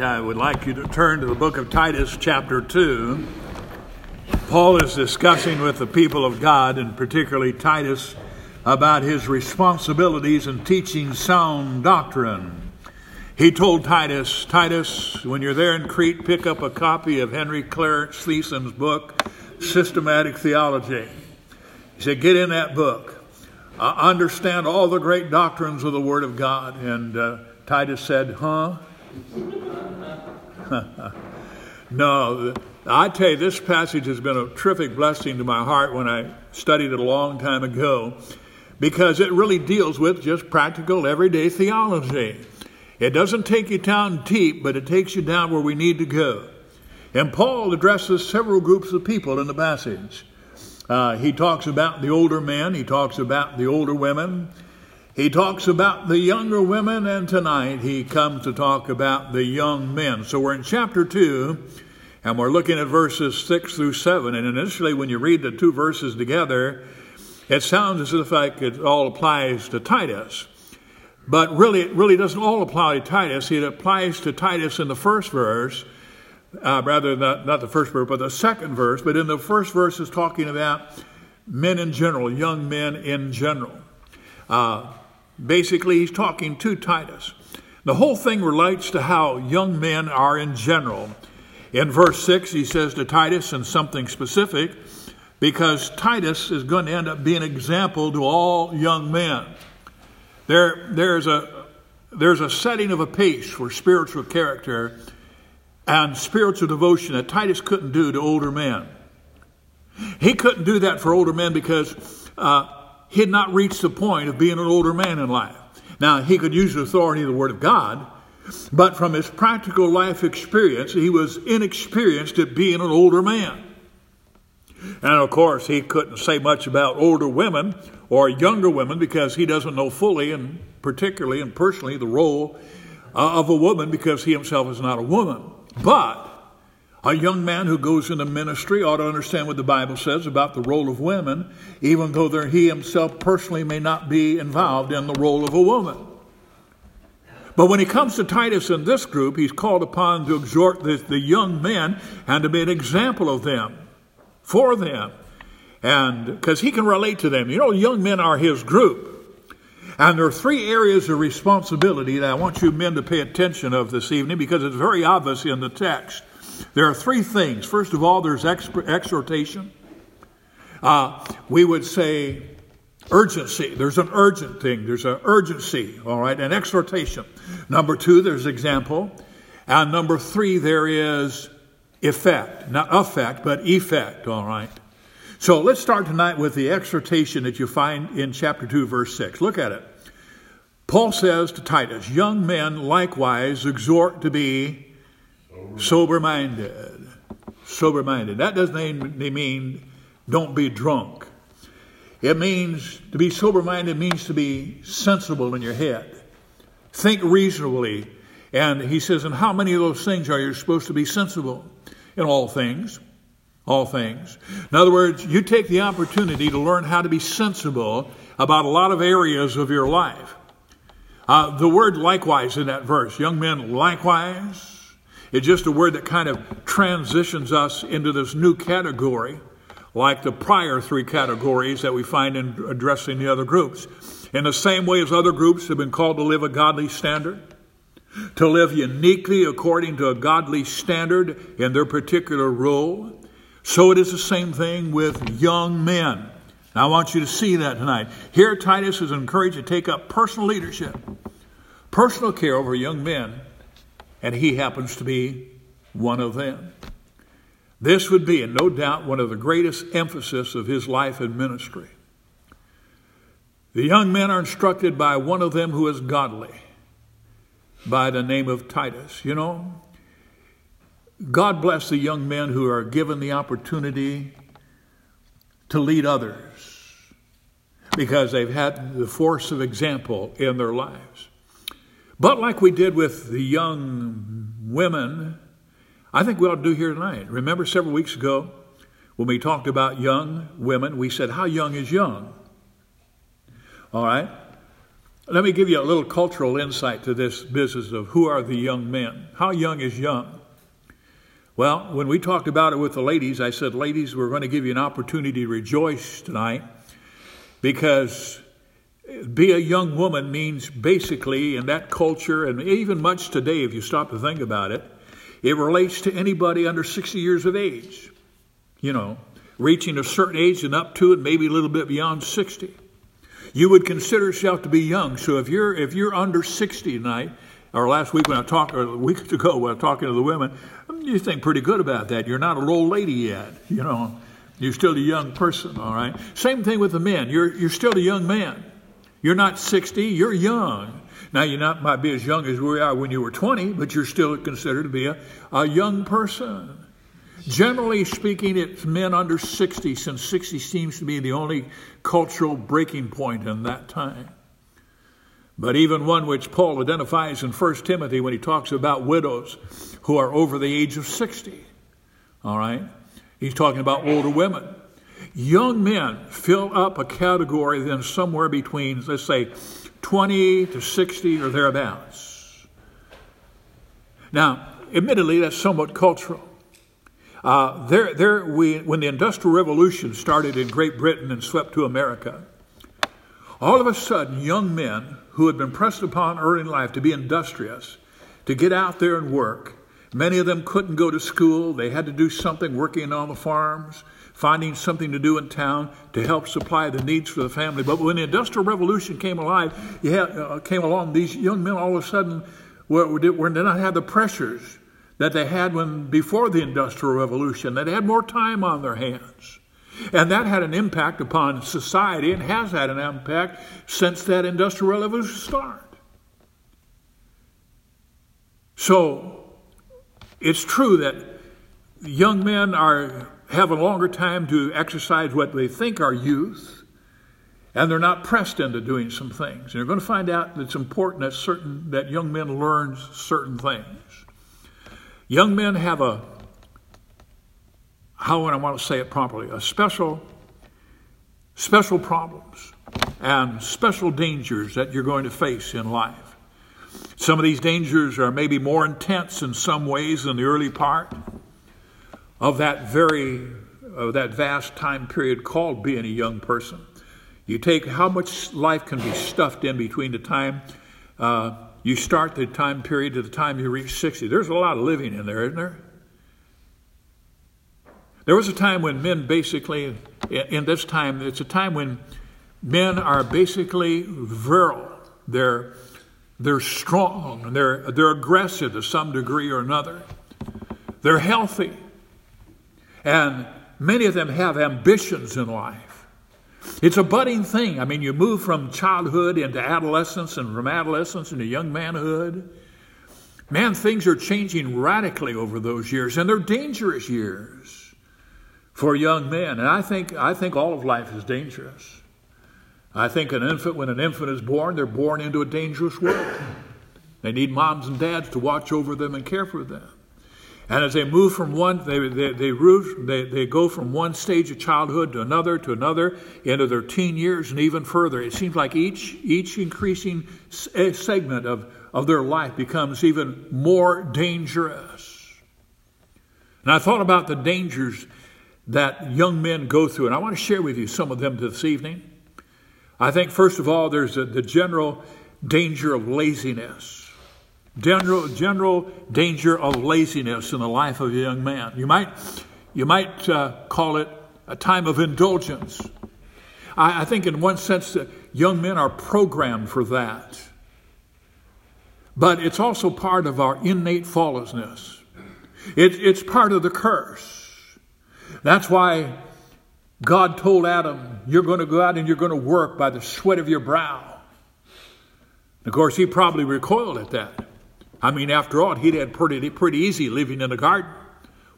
I would like you to turn to the book of Titus, chapter 2. Paul is discussing with the people of God, and particularly Titus, about his responsibilities in teaching sound doctrine. He told Titus, Titus, when you're there in Crete, pick up a copy of Henry Clarence Thiessen's book, Systematic Theology. He said, get in that book. Uh, understand all the great doctrines of the Word of God. And uh, Titus said, huh? no, I tell you, this passage has been a terrific blessing to my heart when I studied it a long time ago because it really deals with just practical, everyday theology. It doesn't take you down deep, but it takes you down where we need to go. And Paul addresses several groups of people in the passage. Uh, he talks about the older men, he talks about the older women, he talks about the younger women, and tonight he comes to talk about the young men. So we're in chapter 2, and we're looking at verses 6 through 7. And initially, when you read the two verses together, it sounds as if like it all applies to Titus. But really, it really doesn't all apply to Titus. It applies to Titus in the first verse, uh, rather not, not the first verse, but the second verse. But in the first verse is talking about men in general, young men in general. Uh, Basically, he's talking to Titus. The whole thing relates to how young men are in general. In verse 6, he says to Titus in something specific, because Titus is going to end up being an example to all young men. There, there's, a, there's a setting of a pace for spiritual character and spiritual devotion that Titus couldn't do to older men. He couldn't do that for older men because uh, he had not reached the point of being an older man in life. Now, he could use the authority of the Word of God, but from his practical life experience, he was inexperienced at being an older man. And of course, he couldn't say much about older women or younger women because he doesn't know fully and particularly and personally the role uh, of a woman because he himself is not a woman. But a young man who goes into ministry ought to understand what the Bible says about the role of women, even though he himself personally may not be involved in the role of a woman. But when he comes to Titus in this group, he's called upon to exhort the, the young men and to be an example of them, for them. And because he can relate to them. You know, young men are his group. And there are three areas of responsibility that I want you men to pay attention of this evening because it's very obvious in the text. There are three things. First of all, there's exhortation. Uh, we would say urgency. There's an urgent thing. There's an urgency, all right, an exhortation. Number two, there's example. And number three, there is effect. Not effect, but effect, all right. So let's start tonight with the exhortation that you find in chapter 2, verse 6. Look at it. Paul says to Titus, Young men likewise exhort to be Sober minded. Sober minded. That doesn't mean don't be drunk. It means to be sober minded means to be sensible in your head. Think reasonably. And he says, and how many of those things are you supposed to be sensible? In all things. All things. In other words, you take the opportunity to learn how to be sensible about a lot of areas of your life. Uh, the word likewise in that verse, young men likewise, it's just a word that kind of transitions us into this new category, like the prior three categories that we find in addressing the other groups. In the same way as other groups have been called to live a godly standard, to live uniquely according to a godly standard in their particular role, so it is the same thing with young men. I want you to see that tonight. Here, Titus is encouraged to take up personal leadership, personal care over young men and he happens to be one of them. This would be, and no doubt, one of the greatest emphasis of his life and ministry. The young men are instructed by one of them who is godly, by the name of Titus. You know, God bless the young men who are given the opportunity to lead others because they've had the force of example in their lives. But like we did with the young women, I think we ought to do here tonight. Remember several weeks ago when we talked about young women, we said, How young is young? All right? Let me give you a little cultural insight to this business of who are the young men. How young is young? Well, when we talked about it with the ladies, I said, ladies, we're going to give you an opportunity to rejoice tonight because be a young woman means basically in that culture, and even much today, if you stop to think about it, it relates to anybody under 60 years of age. You know, reaching a certain age and up to it, maybe a little bit beyond 60 you would consider yourself to be young. So if you're if you're under 60 tonight, or last week when I talked, or a week ago when I was talking to the women, you think pretty good about that. You're not an old lady yet, you know. You're still a young person, all right. Same thing with the men. You're you're still a young man. You're not 60. You're young. Now you not might be as young as we are when you were 20, but you're still considered to be a, a young person. Generally speaking, it's men under 60, since 60 seems to be the only cultural breaking point in that time. But even one which Paul identifies in 1 Timothy when he talks about widows who are over the age of 60. All right? He's talking about older women. Young men fill up a category then somewhere between, let's say, 20 to 60 or thereabouts. Now, admittedly, that's somewhat cultural. Uh, there, there we, when the Industrial Revolution started in Great Britain and swept to America, all of a sudden, young men who had been pressed upon early in life to be industrious, to get out there and work, many of them couldn't go to school. They had to do something working on the farms, finding something to do in town to help supply the needs for the family. But when the Industrial Revolution came alive, had, uh, came along, these young men all of a sudden were, were, did not have the pressures that they had when before the Industrial Revolution, that had more time on their hands. And that had an impact upon society and has had an impact since that Industrial Revolution started. So it's true that young men are have a longer time to exercise what they think are youth, and they're not pressed into doing some things. And you're going to find out that it's important that certain that young men learn certain things. Young men have a, how would I want to say it properly, a special, special problems and special dangers that you're going to face in life. Some of these dangers are maybe more intense in some ways in the early part of that very, of that vast time period called being a young person. You take how much life can be stuffed in between the time uh, you start the time period to the time you reach 60. There's a lot of living in there, isn't there? There was a time when men basically, in this time, it's a time when men are basically virile. They're, they're strong. And they're, they're aggressive to some degree or another. They're healthy. And many of them have ambitions in life. It's a budding thing. I mean, you move from childhood into adolescence and from adolescence into young manhood. Man, things are changing radically over those years, and they're dangerous years for young men. And I think, I think all of life is dangerous. I think an infant, when an infant is born, they're born into a dangerous world. They need moms and dads to watch over them and care for them. And as they move from one, they, they, they, they, they go from one stage of childhood to another, to another, into their teen years and even further. It seems like each, each increasing eh, segment of, of their life becomes even more dangerous. And I thought about the dangers that young men go through, and I want to share with you some of them this evening. I think, first of all, there's a, the general danger of laziness general, general danger of laziness in the life of a young man. You might, you might uh, call it a time of indulgence. I, I think, in one sense, that young men are programmed for that. But it's also part of our innate fallousness. It, it's part of the curse. That's why God told Adam, You're going to go out and you're going to work by the sweat of your brow. Of course, he probably recoiled at that. I mean, after all, he'd had pretty, pretty easy living in the garden.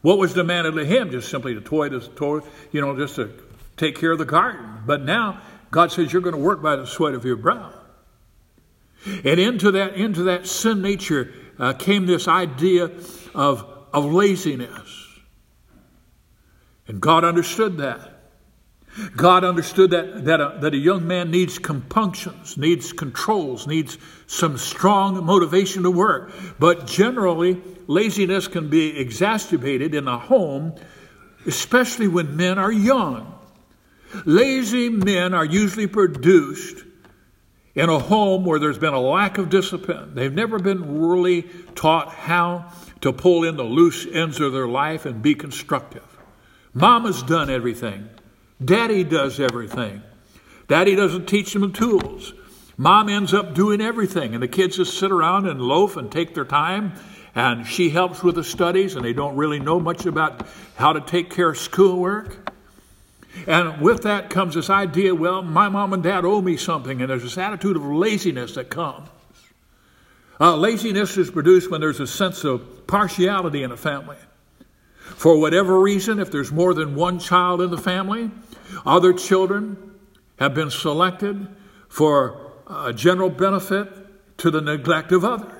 What was demanded of him? Just simply to toy, to, toy, you know, just to take care of the garden. But now God says you're going to work by the sweat of your brow. And into that, into that sin nature uh, came this idea of, of laziness. And God understood that. God understood that, that, a, that a young man needs compunctions, needs controls, needs some strong motivation to work. But generally, laziness can be exacerbated in a home, especially when men are young. Lazy men are usually produced in a home where there's been a lack of discipline. They've never been really taught how to pull in the loose ends of their life and be constructive. Mama's done everything. Daddy does everything. Daddy doesn't teach them the tools. Mom ends up doing everything, and the kids just sit around and loaf and take their time. And she helps with the studies, and they don't really know much about how to take care of schoolwork. And with that comes this idea well, my mom and dad owe me something, and there's this attitude of laziness that comes. Uh, laziness is produced when there's a sense of partiality in a family. For whatever reason, if there's more than one child in the family, other children have been selected for a general benefit to the neglect of others.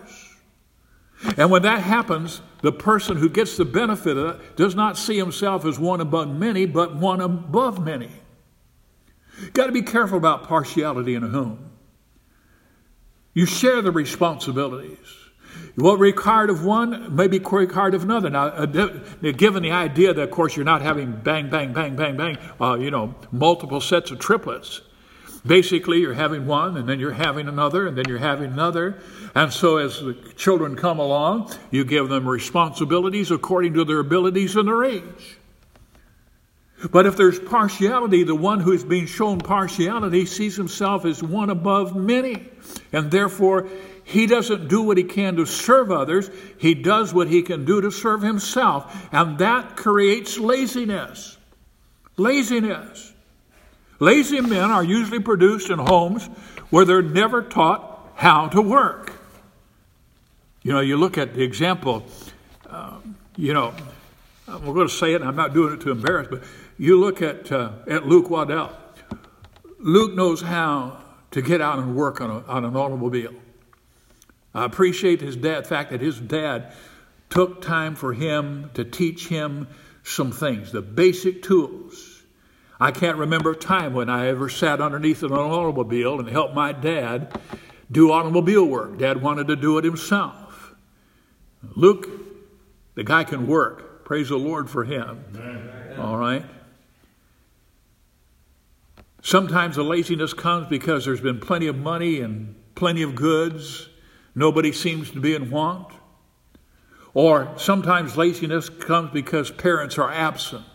And when that happens, the person who gets the benefit of does not see himself as one among many, but one above many. Got to be careful about partiality in a home. You share the responsibilities. What required of one may be required of another. Now, uh, given the idea that, of course, you're not having bang, bang, bang, bang, bang, uh, you know, multiple sets of triplets. Basically, you're having one, and then you're having another, and then you're having another. And so, as the children come along, you give them responsibilities according to their abilities and their age. But if there's partiality, the one who is being shown partiality sees himself as one above many. And therefore, he doesn't do what he can to serve others, he does what he can do to serve himself. And that creates laziness. Laziness. Lazy men are usually produced in homes where they're never taught how to work. You know, you look at the example, uh, you know, we're going to say it, and I'm not doing it to embarrass, but you look at, uh, at Luke Waddell. Luke knows how to get out and work on, a, on an automobile. I appreciate his dad, the fact that his dad took time for him to teach him some things, the basic tools. I can't remember a time when I ever sat underneath an automobile and helped my dad do automobile work. Dad wanted to do it himself. Luke, the guy can work. Praise the Lord for him. Amen. All right. Sometimes the laziness comes because there's been plenty of money and plenty of goods Nobody seems to be in want. Or sometimes laziness comes because parents are absent.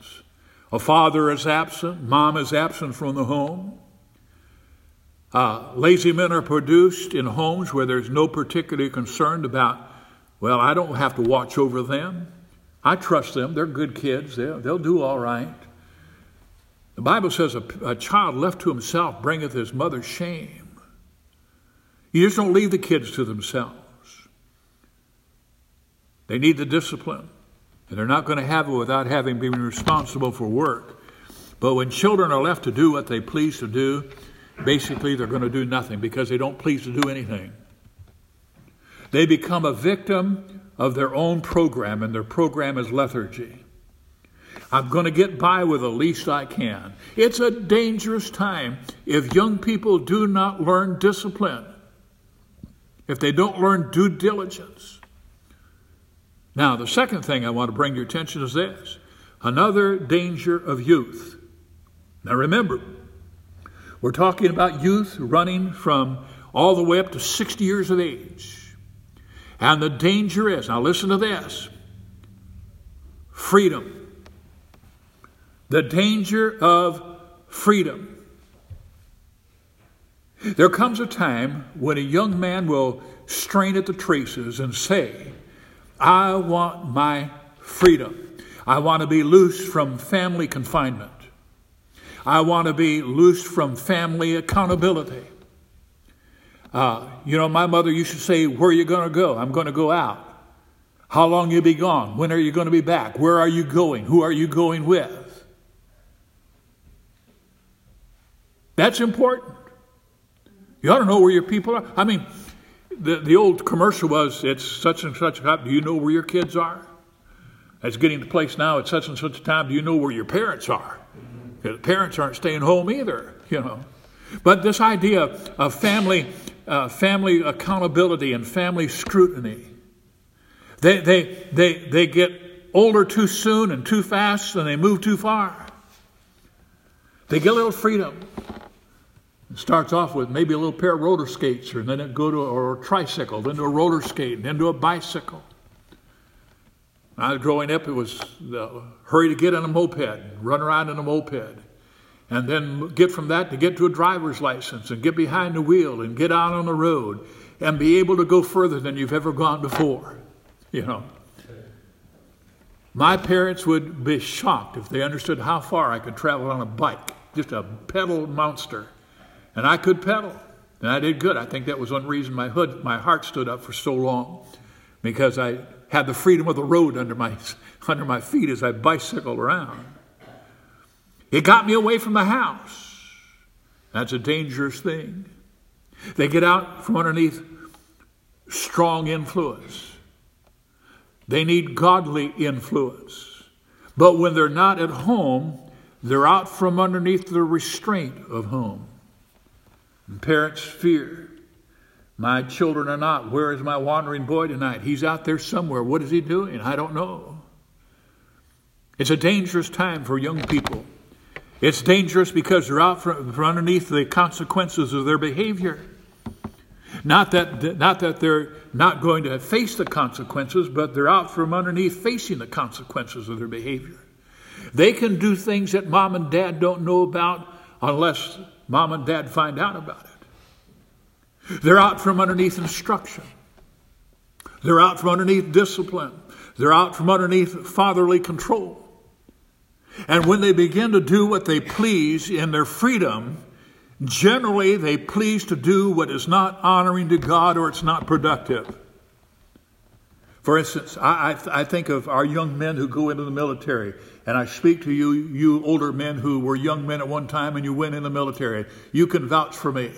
A father is absent, mom is absent from the home. Uh, lazy men are produced in homes where there's no particular concern about, well, I don't have to watch over them. I trust them. They're good kids. They'll, they'll do all right. The Bible says a, a child left to himself bringeth his mother shame. You just don't leave the kids to themselves. They need the discipline, and they're not going to have it without having been responsible for work. But when children are left to do what they please to do, basically they're going to do nothing because they don't please to do anything. They become a victim of their own program, and their program is lethargy. I'm going to get by with the least I can. It's a dangerous time if young people do not learn discipline if they don't learn due diligence. Now, the second thing I want to bring your attention is this another danger of youth. Now, remember, we're talking about youth running from all the way up to 60 years of age. And the danger is now, listen to this freedom. The danger of freedom. There comes a time when a young man will strain at the traces and say, I want my freedom. I want to be loose from family confinement. I want to be loose from family accountability. Uh, you know, my mother used to say, Where are you going to go? I'm going to go out. How long you be gone? When are you going to be back? Where are you going? Who are you going with? That's important. You ought to know where your people are. I mean, the, the old commercial was, it's such and such a time. Do you know where your kids are? It's getting to place now, at such and such a time. Do you know where your parents are? The parents aren't staying home either, you know. But this idea of family, uh, family accountability and family scrutiny, they, they, they, they get older too soon and too fast and they move too far. They get a little freedom. It starts off with maybe a little pair of roller skates, or then it go to or a tricycle, then to a roller skate, and then to a bicycle. When I was growing up, it was the hurry to get on a moped, run around in a moped, and then get from that to get to a driver's license and get behind the wheel and get out on the road and be able to go further than you've ever gone before. You know. My parents would be shocked if they understood how far I could travel on a bike, just a pedal monster. And I could pedal. And I did good. I think that was one reason my hood, my heart stood up for so long, because I had the freedom of the road under my under my feet as I bicycled around. It got me away from the house. That's a dangerous thing. They get out from underneath strong influence. They need godly influence. But when they're not at home, they're out from underneath the restraint of home. And parents fear. My children are not. Where is my wandering boy tonight? He's out there somewhere. What is he doing? I don't know. It's a dangerous time for young people. It's dangerous because they're out from, from underneath the consequences of their behavior. Not that, not that they're not going to face the consequences, but they're out from underneath facing the consequences of their behavior. They can do things that mom and dad don't know about unless mom and dad find out about it. They're out from underneath instruction. They're out from underneath discipline. They're out from underneath fatherly control. And when they begin to do what they please in their freedom, generally they please to do what is not honoring to God or it's not productive. For instance, I, I, I, think of our young men who go into the military, and I speak to you, you older men who were young men at one time and you went in the military. You can vouch for me.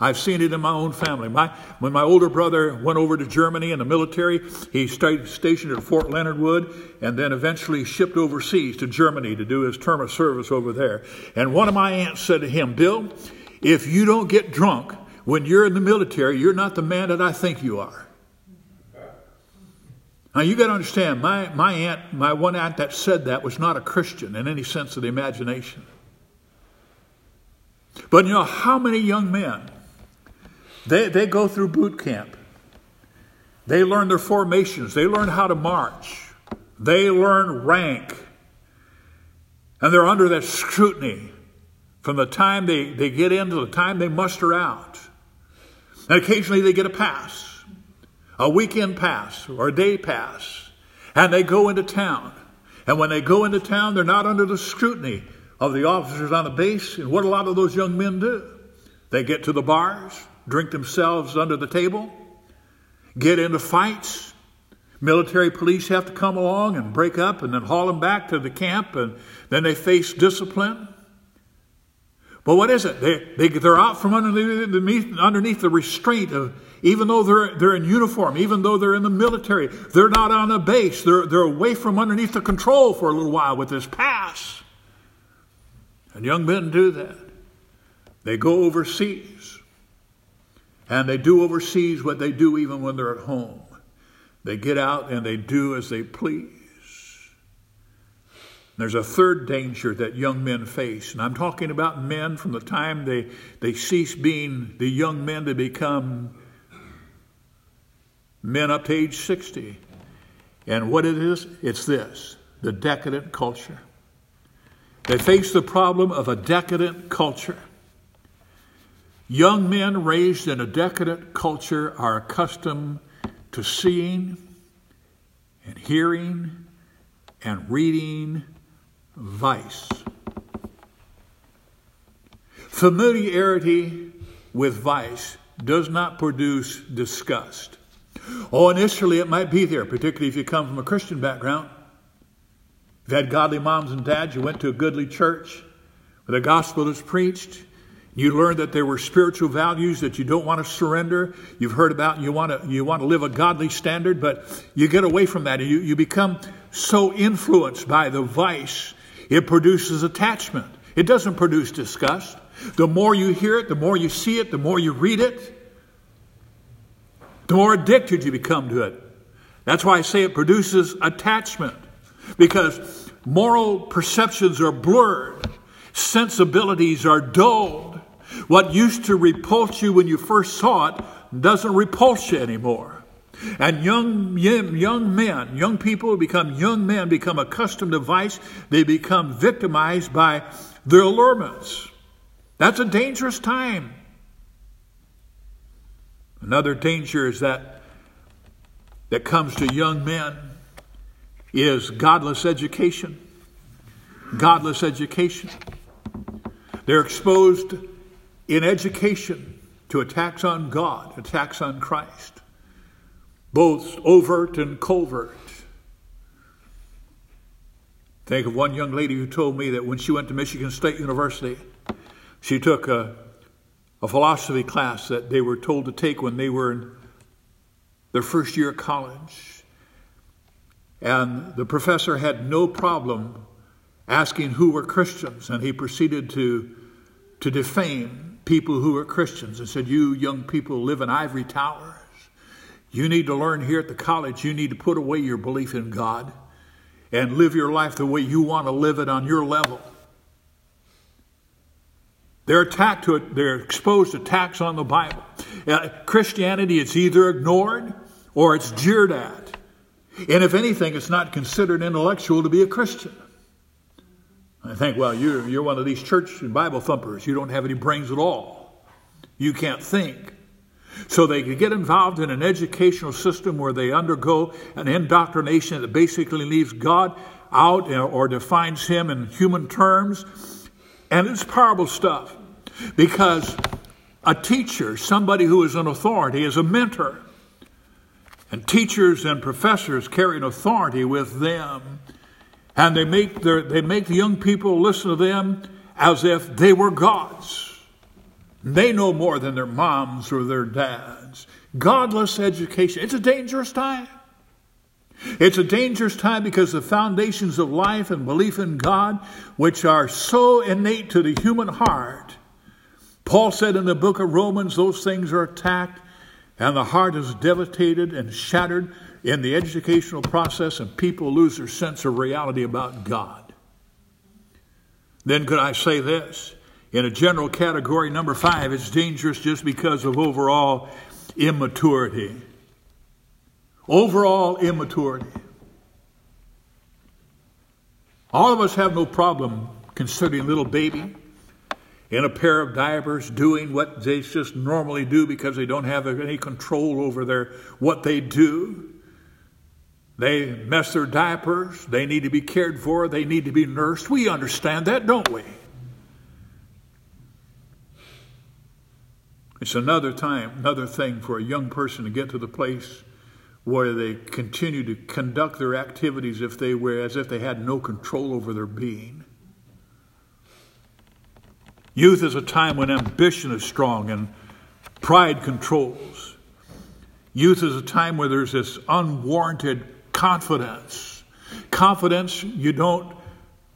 I've seen it in my own family. My, when my older brother went over to Germany in the military, he stayed stationed at Fort Leonard Wood and then eventually shipped overseas to Germany to do his term of service over there. And one of my aunts said to him, Bill, if you don't get drunk when you're in the military, you're not the man that I think you are. Now you got to understand, my, my aunt, my one aunt that said that was not a Christian in any sense of the imagination. But you know how many young men they, they go through boot camp. They learn their formations. They learn how to march. They learn rank. And they're under that scrutiny from the time they, they get in to the time they muster out. And occasionally they get a pass, a weekend pass or a day pass, and they go into town. And when they go into town, they're not under the scrutiny of the officers on the base. And what a lot of those young men do, they get to the bars, drink themselves under the table, get into fights. Military police have to come along and break up and then haul them back to the camp, and then they face discipline. But what is it? They, they, they're out from underneath, underneath the restraint of, even though they're, they're in uniform, even though they're in the military, they're not on a base. They're, they're away from underneath the control for a little while with this pass. And young men do that. They go overseas. And they do overseas what they do even when they're at home. They get out and they do as they please. There's a third danger that young men face, and I'm talking about men from the time they, they cease being the young men to become men up to age 60. And what it is, it's this the decadent culture. They face the problem of a decadent culture. Young men raised in a decadent culture are accustomed to seeing and hearing and reading vice. Familiarity with vice does not produce disgust. Oh, initially it might be there, particularly if you come from a Christian background. You've had godly moms and dads, you went to a goodly church where the gospel is preached, you learned that there were spiritual values that you don't want to surrender. You've heard about you want to you want to live a godly standard, but you get away from that. You, you become so influenced by the vice, it produces attachment. It doesn't produce disgust. The more you hear it, the more you see it, the more you read it, the more addicted you become to it. That's why I say it produces attachment because moral perceptions are blurred, sensibilities are dulled. What used to repulse you when you first saw it doesn't repulse you anymore. And young, young men, young people become young men, become accustomed to vice. They become victimized by their allurements. That's a dangerous time. Another danger is that that comes to young men is godless education. Godless education. They're exposed in education to attacks on God, attacks on Christ, both overt and covert. Think of one young lady who told me that when she went to Michigan State University, she took a, a philosophy class that they were told to take when they were in their first year of college. And the professor had no problem asking who were Christians, and he proceeded to, to defame people who were Christians and said, You young people live in ivory towers. You need to learn here at the college, you need to put away your belief in God and live your life the way you want to live it on your level. They're attacked to it, they're exposed to attacks on the Bible. Uh, Christianity is either ignored or it's jeered at. And if anything, it's not considered intellectual to be a Christian. I think, well, you're, you're one of these church and Bible thumpers. You don't have any brains at all. You can't think. So they could get involved in an educational system where they undergo an indoctrination that basically leaves God out or defines him in human terms. And it's parable stuff. Because a teacher, somebody who is an authority, is a mentor. And teachers and professors carry an authority with them. And they make, their, they make the young people listen to them as if they were gods. They know more than their moms or their dads. Godless education. It's a dangerous time. It's a dangerous time because the foundations of life and belief in God, which are so innate to the human heart, Paul said in the book of Romans, those things are attacked, and the heart is devastated and shattered in the educational process, and people lose their sense of reality about God. Then, could I say this? In a general category, number five, it's dangerous just because of overall immaturity. Overall immaturity. All of us have no problem considering little baby in a pair of diapers doing what they just normally do because they don't have any control over their what they do. They mess their diapers, they need to be cared for, they need to be nursed. We understand that, don't we? It's another time, another thing for a young person to get to the place where they continue to conduct their activities if they were as if they had no control over their being. Youth is a time when ambition is strong and pride controls. Youth is a time where there's this unwarranted confidence. Confidence you don't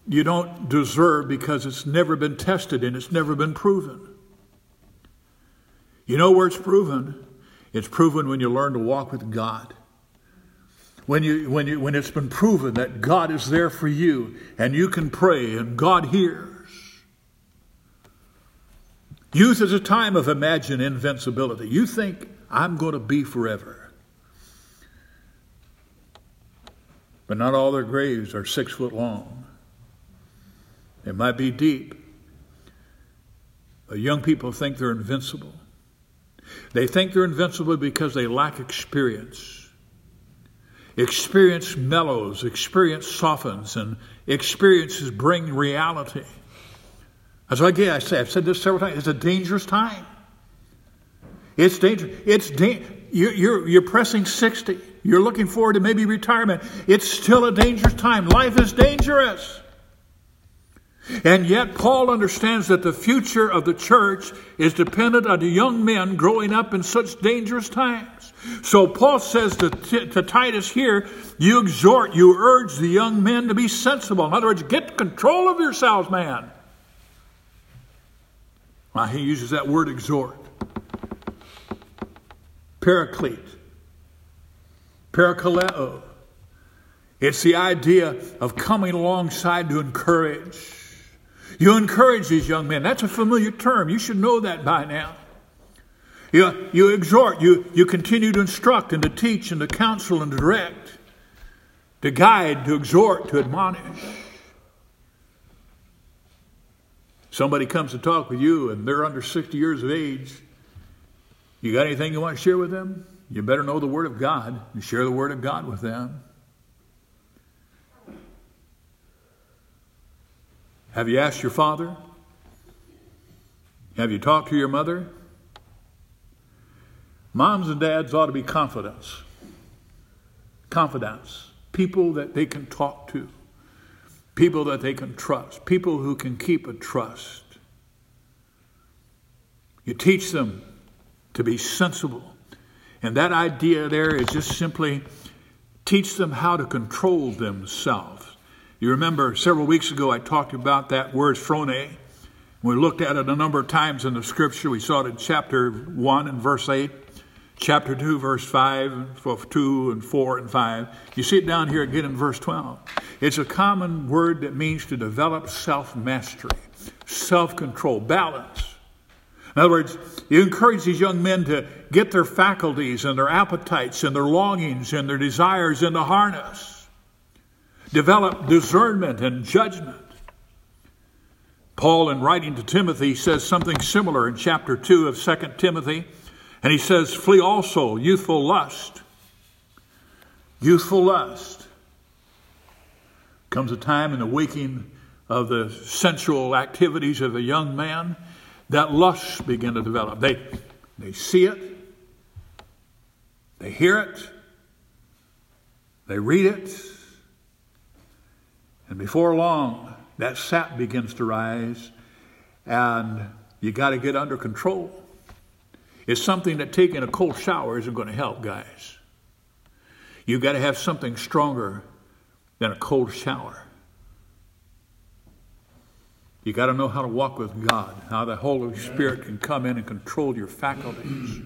you don't deserve because it's never been tested and it's never been proven. You know where it's proven? It's proven when you learn to walk with God. When, you, when, you, when it's been proven that God is there for you and you can pray and God hears. Youth is a time of imagined invincibility. You think, I'm going to be forever. But not all their graves are six foot long, they might be deep. But young people think they're invincible. They think they're invincible because they lack experience. Experience mellows, experience softens, and experiences bring reality. As I I say, I've said this several times. It's a dangerous time. It's dangerous. It's da- you're, you're, you're pressing 60. You're looking forward to maybe retirement. It's still a dangerous time. Life is dangerous. And yet, Paul understands that the future of the church is dependent on the young men growing up in such dangerous times. So, Paul says to, to Titus here, you exhort, you urge the young men to be sensible. In other words, get control of yourselves, man. Well, he uses that word exhort. Paraclete. Parakaleo. It's the idea of coming alongside to encourage. You encourage these young men. That's a familiar term. You should know that by now. You, you exhort, you, you continue to instruct and to teach and to counsel and to direct, to guide, to exhort, to admonish. Somebody comes to talk with you and they're under 60 years of age. You got anything you want to share with them? You better know the Word of God and share the Word of God with them. Have you asked your father? Have you talked to your mother? Moms and dads ought to be confidants. Confidants. People that they can talk to. People that they can trust. People who can keep a trust. You teach them to be sensible. And that idea there is just simply teach them how to control themselves. You remember several weeks ago I talked about that word phrone. We looked at it a number of times in the scripture. We saw it in chapter 1 and verse 8 chapter 2, verse 5, 2 and 4 and 5. You see it down here again in verse 12. It's a common word that means to develop self mastery, self control, balance. In other words, you encourage these young men to get their faculties and their appetites and their longings and their desires into harness. Develop discernment and judgment. Paul, in writing to Timothy, says something similar in chapter 2 of 2 Timothy. And he says, Flee also youthful lust. Youthful lust. Comes a time in the waking of the sensual activities of a young man that lusts begin to develop. They, they see it, they hear it, they read it, and before long, that sap begins to rise, and you got to get under control It's something that taking a cold shower isn't going to help, guys. You've got to have something stronger than a cold shower. You got to know how to walk with God, how the Holy Spirit can come in and control your faculties.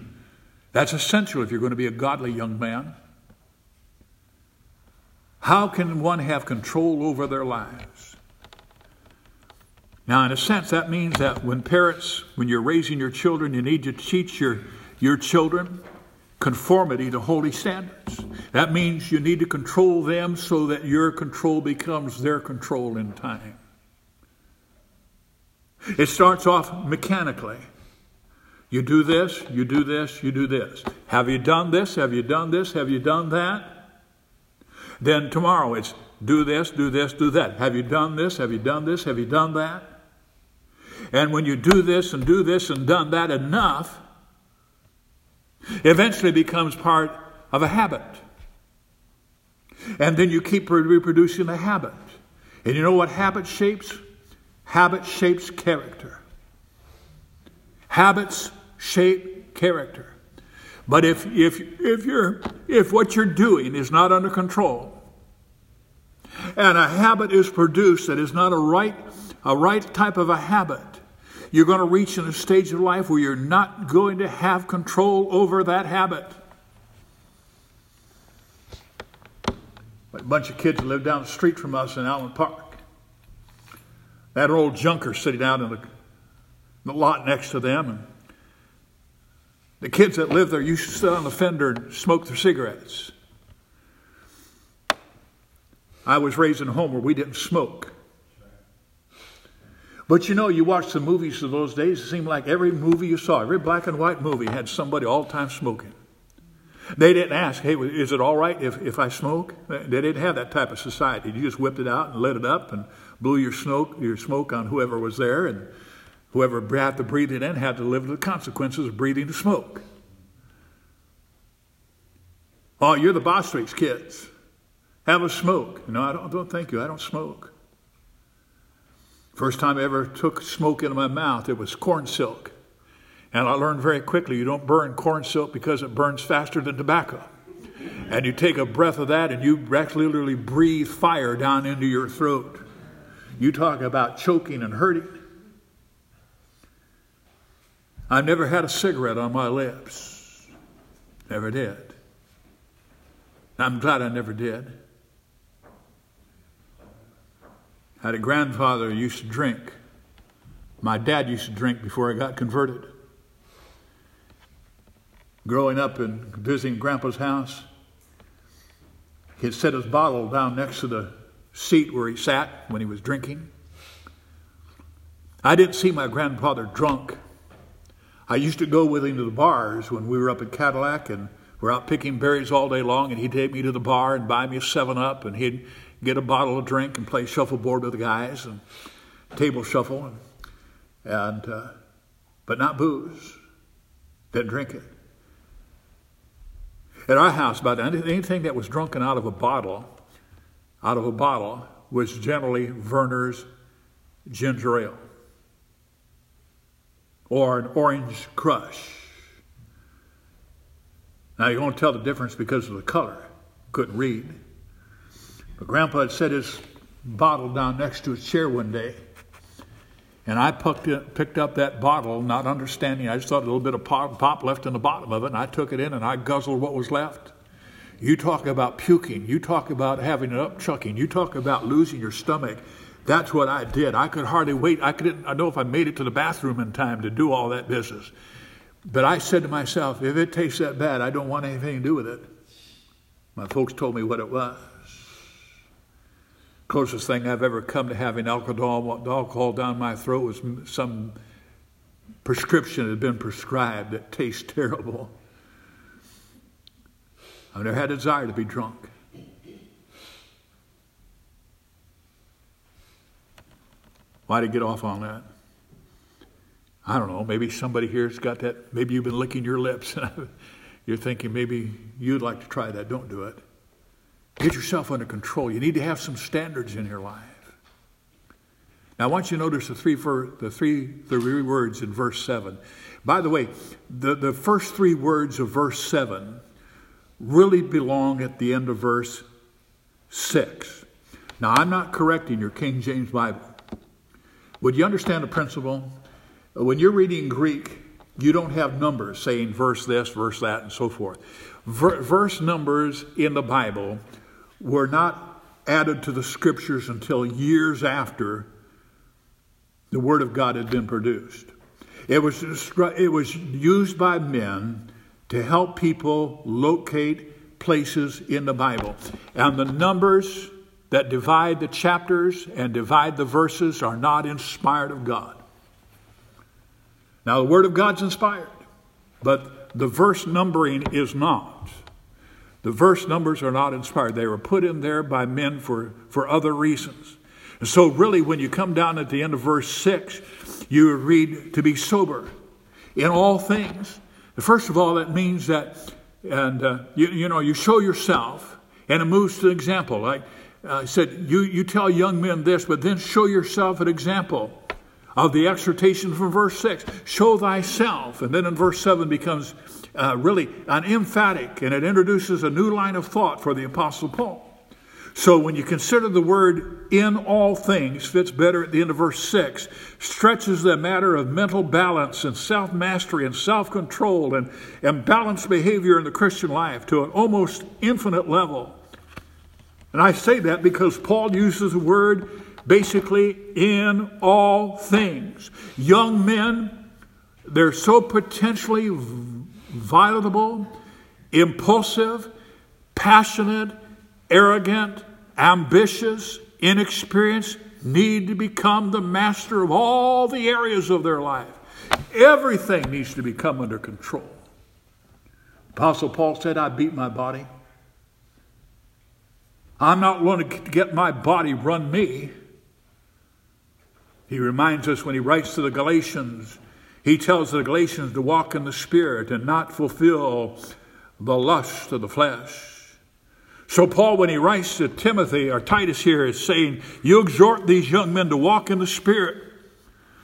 That's essential if you're going to be a godly young man. How can one have control over their lives? Now, in a sense, that means that when parents, when you're raising your children, you need to teach your, your children conformity to holy standards. That means you need to control them so that your control becomes their control in time. It starts off mechanically. You do this, you do this, you do this. Have you done this? Have you done this? Have you done that? Then tomorrow it's do this, do this, do that. Have you done this? Have you done this? Have you done that? And when you do this and do this and done that enough, eventually becomes part of a habit. And then you keep reproducing the habit. And you know what habit shapes? Habit shapes character. Habits shape character. But if, if, if, you're, if what you're doing is not under control, and a habit is produced that is not a right, a right type of a habit, you're going to reach in a stage of life where you're not going to have control over that habit. A bunch of kids live down the street from us in Allen Park. That old junker sitting out in the, the lot next to them. And the kids that live there used to sit on the fender and smoke their cigarettes. I was raised in a home where we didn't smoke. But you know, you watch the movies of those days, it seemed like every movie you saw, every black and white movie had somebody all the time smoking. They didn't ask, hey, is it all right if, if I smoke? They didn't have that type of society. You just whipped it out and lit it up and blew your smoke, your smoke on whoever was there, and whoever had to breathe it in had to live with the consequences of breathing the smoke. Oh, you're the Boss Streets kids. Have a smoke. No, I don't, don't thank you. I don't smoke. First time I ever took smoke into my mouth, it was corn silk. And I learned very quickly you don't burn corn silk because it burns faster than tobacco. And you take a breath of that and you actually literally breathe fire down into your throat. You talk about choking and hurting. I never had a cigarette on my lips. Never did. I'm glad I never did. I had a grandfather who used to drink. My dad used to drink before I got converted. Growing up and visiting Grandpa's house, he'd set his bottle down next to the seat where he sat when he was drinking. I didn't see my grandfather drunk. I used to go with him to the bars when we were up at Cadillac and we're out picking berries all day long, and he'd take me to the bar and buy me a 7 Up, and he'd get a bottle of drink and play shuffleboard with the guys and table shuffle, and, and uh, but not booze. Didn't drink it. At our house, about anything that was drunken out of a bottle, out of a bottle, was generally Vernors ginger ale or an orange crush. Now you won't tell the difference because of the color. Couldn't read. But Grandpa had set his bottle down next to his chair one day. And I picked up that bottle, not understanding. I just thought a little bit of pop, pop left in the bottom of it, and I took it in and I guzzled what was left. You talk about puking. You talk about having it upchucking. You talk about losing your stomach. That's what I did. I could hardly wait. I couldn't. I know if I made it to the bathroom in time to do all that business. But I said to myself, if it tastes that bad, I don't want anything to do with it. My folks told me what it was. Closest thing I've ever come to having alcohol, alcohol down my throat was some prescription that had been prescribed that tastes terrible. I've never had a desire to be drunk. Why did I get off on that? I don't know. Maybe somebody here's got that. Maybe you've been licking your lips and you're thinking maybe you'd like to try that. Don't do it. Get yourself under control. You need to have some standards in your life. Now, I want you to notice the three, the three, the three words in verse 7. By the way, the, the first three words of verse 7 really belong at the end of verse 6. Now, I'm not correcting your King James Bible. Would you understand the principle? When you're reading Greek, you don't have numbers saying verse this, verse that, and so forth. Ver- verse numbers in the Bible were not added to the scriptures until years after the Word of God had been produced. It was, it was used by men to help people locate places in the Bible. And the numbers that divide the chapters and divide the verses are not inspired of God. Now, the Word of God's inspired, but the verse numbering is not. The verse numbers are not inspired. They were put in there by men for, for other reasons. And so, really, when you come down at the end of verse 6, you read to be sober in all things. First of all, that means that, and uh, you, you know, you show yourself, and it moves to example. Like uh, I said, you, you tell young men this, but then show yourself an example of the exhortation from verse 6. Show thyself. And then in verse 7 becomes uh, really an emphatic, and it introduces a new line of thought for the Apostle Paul. So when you consider the word in all things, fits better at the end of verse 6, stretches the matter of mental balance and self mastery and self control and, and balanced behavior in the Christian life to an almost infinite level. And I say that because Paul uses the word basically in all things. Young men, they're so potentially violable, impulsive, passionate, arrogant, ambitious, inexperienced, need to become the master of all the areas of their life. Everything needs to become under control. Apostle Paul said, I beat my body. I'm not going to get my body run me. He reminds us when he writes to the Galatians, he tells the Galatians to walk in the Spirit and not fulfill the lust of the flesh. So, Paul, when he writes to Timothy or Titus here, is saying, You exhort these young men to walk in the Spirit,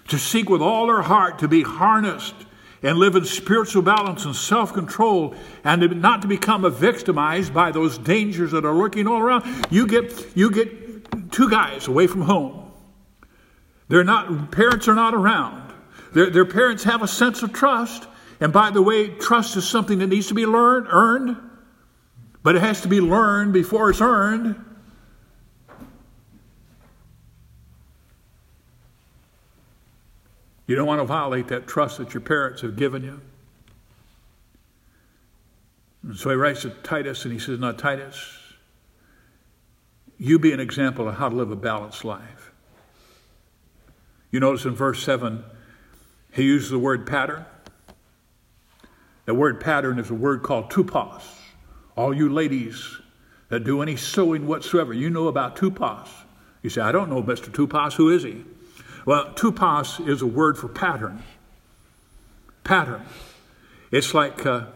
to seek with all their heart to be harnessed and live in spiritual balance and self control, and not to become victimized by those dangers that are lurking all around. You get, you get two guys away from home. They're not, parents are not around. Their, their parents have a sense of trust. And by the way, trust is something that needs to be learned, earned, but it has to be learned before it's earned. You don't want to violate that trust that your parents have given you. And so he writes to Titus and he says, Now, Titus, you be an example of how to live a balanced life. You notice in verse 7, he uses the word pattern. The word pattern is a word called tupos. All you ladies that do any sewing whatsoever, you know about tupos. You say, I don't know Mr. Tupos, Who is he? Well, tupos is a word for pattern. Pattern. It's like uh,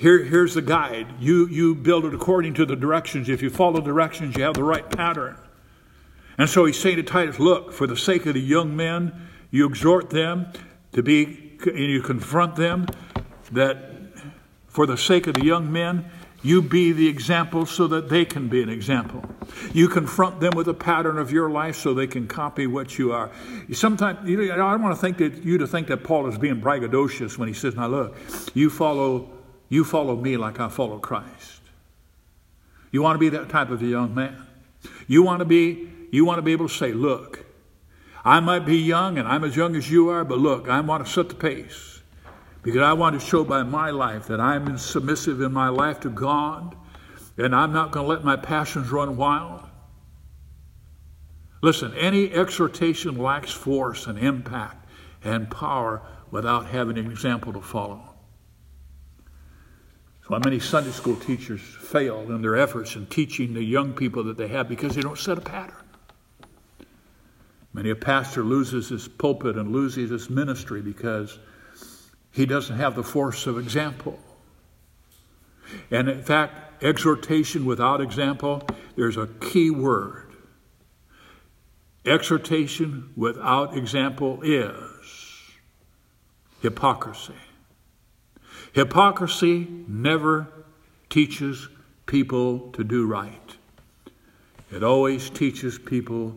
here, here's the guide. You, you build it according to the directions. If you follow directions, you have the right pattern. And so he's saying to Titus, look, for the sake of the young men, you exhort them to be, and you confront them that for the sake of the young men, you be the example so that they can be an example. You confront them with a pattern of your life so they can copy what you are. Sometimes you know, I don't want to think that you to think that Paul is being braggadocious when he says, "Now look, you follow you follow me like I follow Christ. You want to be that type of a young man. You want to be, you want to be able to say, look, I might be young and I'm as young as you are, but look, I want to set the pace. Because I want to show by my life that I'm submissive in my life to God and I'm not going to let my passions run wild. Listen, any exhortation lacks force and impact and power without having an example to follow. Why many Sunday school teachers fail in their efforts in teaching the young people that they have because they don't set a pattern. Many a pastor loses his pulpit and loses his ministry because he doesn't have the force of example. And in fact, exhortation without example, there's a key word. Exhortation without example is hypocrisy. Hypocrisy never teaches people to do right, it always teaches people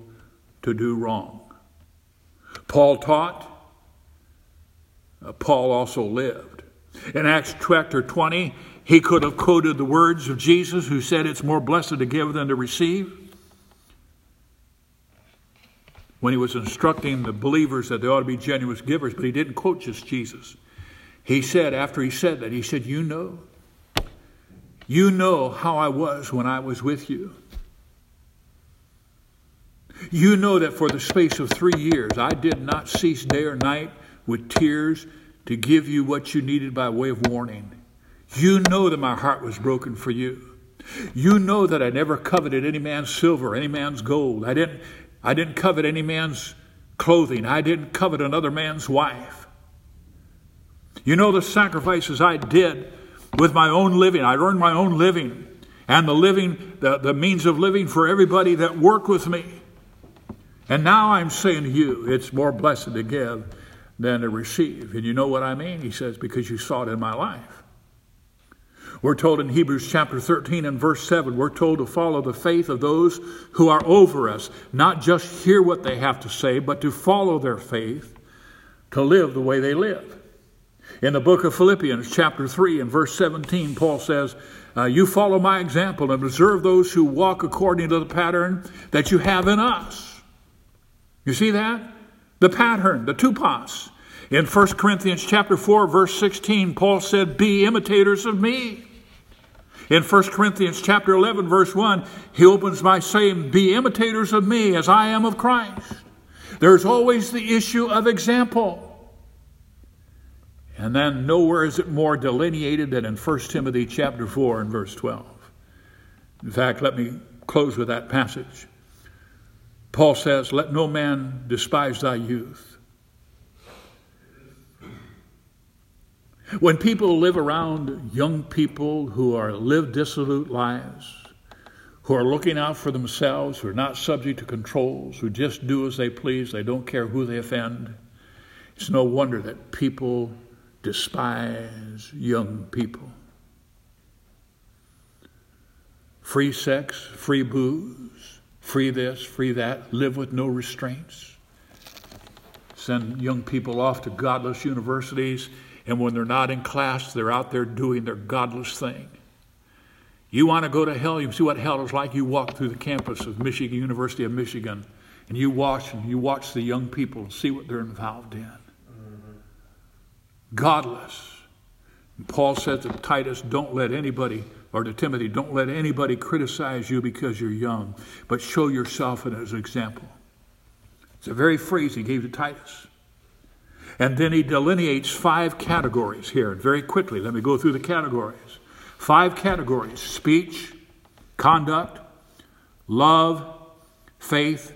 to do wrong. Paul taught, Uh, Paul also lived. In Acts chapter 20, he could have quoted the words of Jesus who said, It's more blessed to give than to receive. When he was instructing the believers that they ought to be generous givers, but he didn't quote just Jesus. He said, after he said that, he said, You know, you know how I was when I was with you. You know that for the space of three years I did not cease day or night with tears to give you what you needed by way of warning. You know that my heart was broken for you. You know that I never coveted any man's silver, any man's gold. I didn't, I didn't covet any man's clothing. I didn't covet another man's wife. You know the sacrifices I did with my own living. I earned my own living and the living, the, the means of living for everybody that worked with me. And now I'm saying to you, it's more blessed to give than to receive. And you know what I mean? He says, because you saw it in my life. We're told in Hebrews chapter 13 and verse 7, we're told to follow the faith of those who are over us, not just hear what they have to say, but to follow their faith, to live the way they live. In the book of Philippians, chapter 3, and verse 17, Paul says, uh, You follow my example and observe those who walk according to the pattern that you have in us. You see that? The pattern, the tupos. In 1 Corinthians chapter 4, verse 16, Paul said, Be imitators of me. In 1 Corinthians chapter 11, verse 1, he opens by saying, Be imitators of me as I am of Christ. There's always the issue of example. And then nowhere is it more delineated than in 1 Timothy chapter 4 and verse 12. In fact, let me close with that passage. Paul says, Let no man despise thy youth. When people live around young people who are live dissolute lives, who are looking out for themselves, who are not subject to controls, who just do as they please, they don't care who they offend, it's no wonder that people despise young people. Free sex, free booze, free this, free that, live with no restraints. send young people off to godless universities, and when they're not in class, they're out there doing their godless thing. You want to go to hell, you see what hell is like. You walk through the campus of Michigan, University of Michigan, and you watch and you watch the young people and see what they're involved in. Godless. And Paul says to Titus, don't let anybody, or to Timothy, don't let anybody criticize you because you're young, but show yourself as an example. It's a very phrase he gave to Titus. And then he delineates five categories here And very quickly. Let me go through the categories. Five categories speech, conduct, love, faith,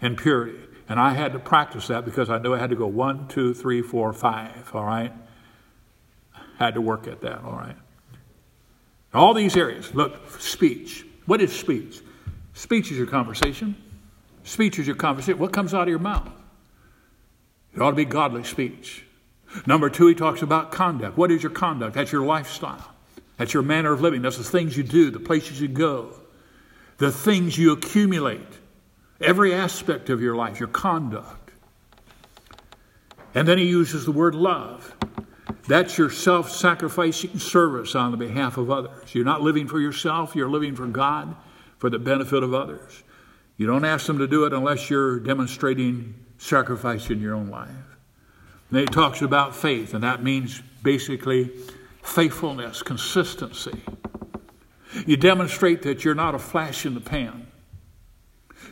and purity. And I had to practice that because I knew I had to go one, two, three, four, five, all right? Had to work at that, all right? All these areas. Look, speech. What is speech? Speech is your conversation. Speech is your conversation. What comes out of your mouth? It ought to be godly speech. Number two, he talks about conduct. What is your conduct? That's your lifestyle. That's your manner of living. That's the things you do, the places you go, the things you accumulate. Every aspect of your life, your conduct. And then he uses the word love. That's your self sacrificing service on the behalf of others. You're not living for yourself, you're living for God for the benefit of others. You don't ask them to do it unless you're demonstrating sacrifice in your own life. And he talks about faith, and that means basically faithfulness, consistency. You demonstrate that you're not a flash in the pan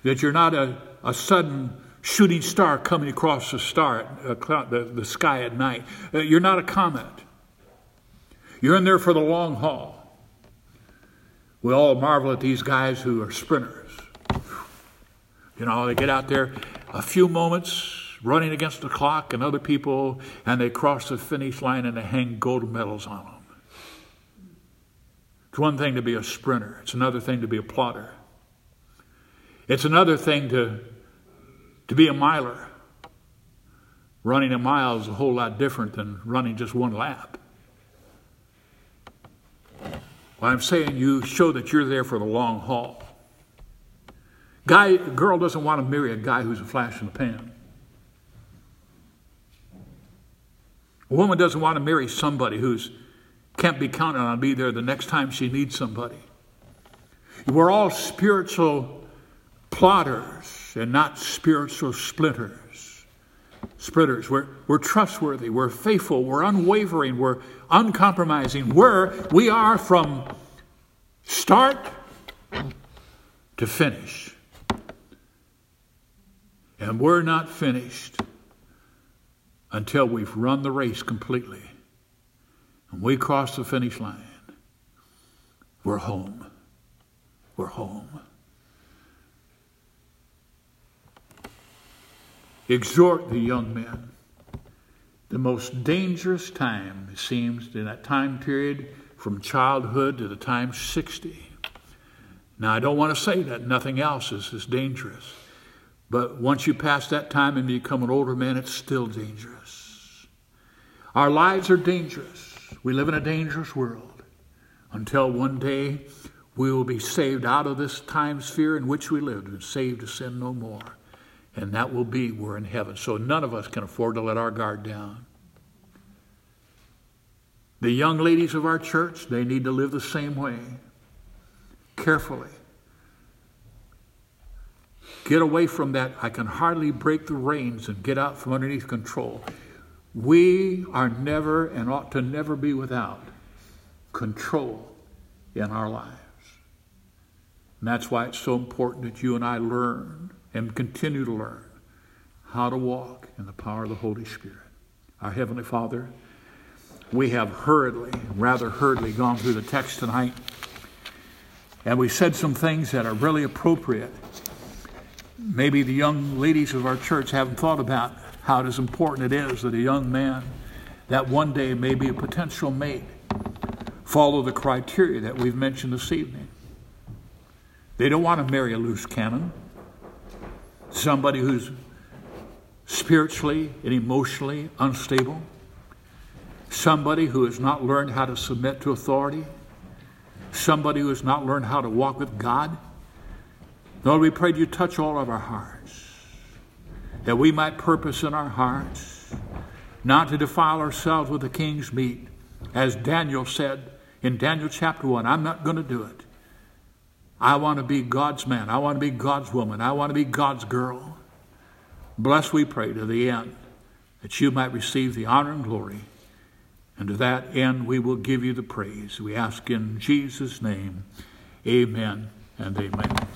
that you're not a, a sudden shooting star coming across the, star, uh, the, the sky at night. Uh, you're not a comet. You're in there for the long haul. We all marvel at these guys who are sprinters. You know, they get out there a few moments running against the clock and other people, and they cross the finish line and they hang gold medals on them. It's one thing to be a sprinter, it's another thing to be a plotter. It's another thing to, to be a miler. Running a mile is a whole lot different than running just one lap. Well, I'm saying you show that you're there for the long haul. Guy, girl doesn't want to marry a guy who's a flash in the pan. A woman doesn't want to marry somebody who's can't be counted on to be there the next time she needs somebody. We're all spiritual plotters and not spiritual splinters. Splinters. We're, we're trustworthy, we're faithful, we're unwavering, we're uncompromising. We're, we are from start to finish. And we're not finished until we've run the race completely. And we cross the finish line. We're home. We're home. exhort the young men. The most dangerous time, it seems, in that time period from childhood to the time 60. Now, I don't want to say that nothing else is as dangerous, but once you pass that time and become an older man, it's still dangerous. Our lives are dangerous. We live in a dangerous world until one day we will be saved out of this time sphere in which we lived and saved to sin no more and that will be we're in heaven. So none of us can afford to let our guard down. The young ladies of our church, they need to live the same way, carefully. Get away from that. I can hardly break the reins and get out from underneath control. We are never and ought to never be without control in our lives. And that's why it's so important that you and I learn and continue to learn how to walk in the power of the Holy Spirit. Our Heavenly Father, we have hurriedly, rather hurriedly, gone through the text tonight, and we said some things that are really appropriate. Maybe the young ladies of our church haven't thought about how it is important it is that a young man that one day may be a potential mate follow the criteria that we've mentioned this evening. They don't want to marry a loose cannon somebody who's spiritually and emotionally unstable, somebody who has not learned how to submit to authority, somebody who has not learned how to walk with God. Lord, we pray you touch all of our hearts. that we might purpose in our hearts not to defile ourselves with the king's meat. As Daniel said in Daniel chapter 1, I'm not going to do it. I want to be God's man. I want to be God's woman. I want to be God's girl. Bless, we pray, to the end that you might receive the honor and glory. And to that end, we will give you the praise. We ask in Jesus' name, amen and amen.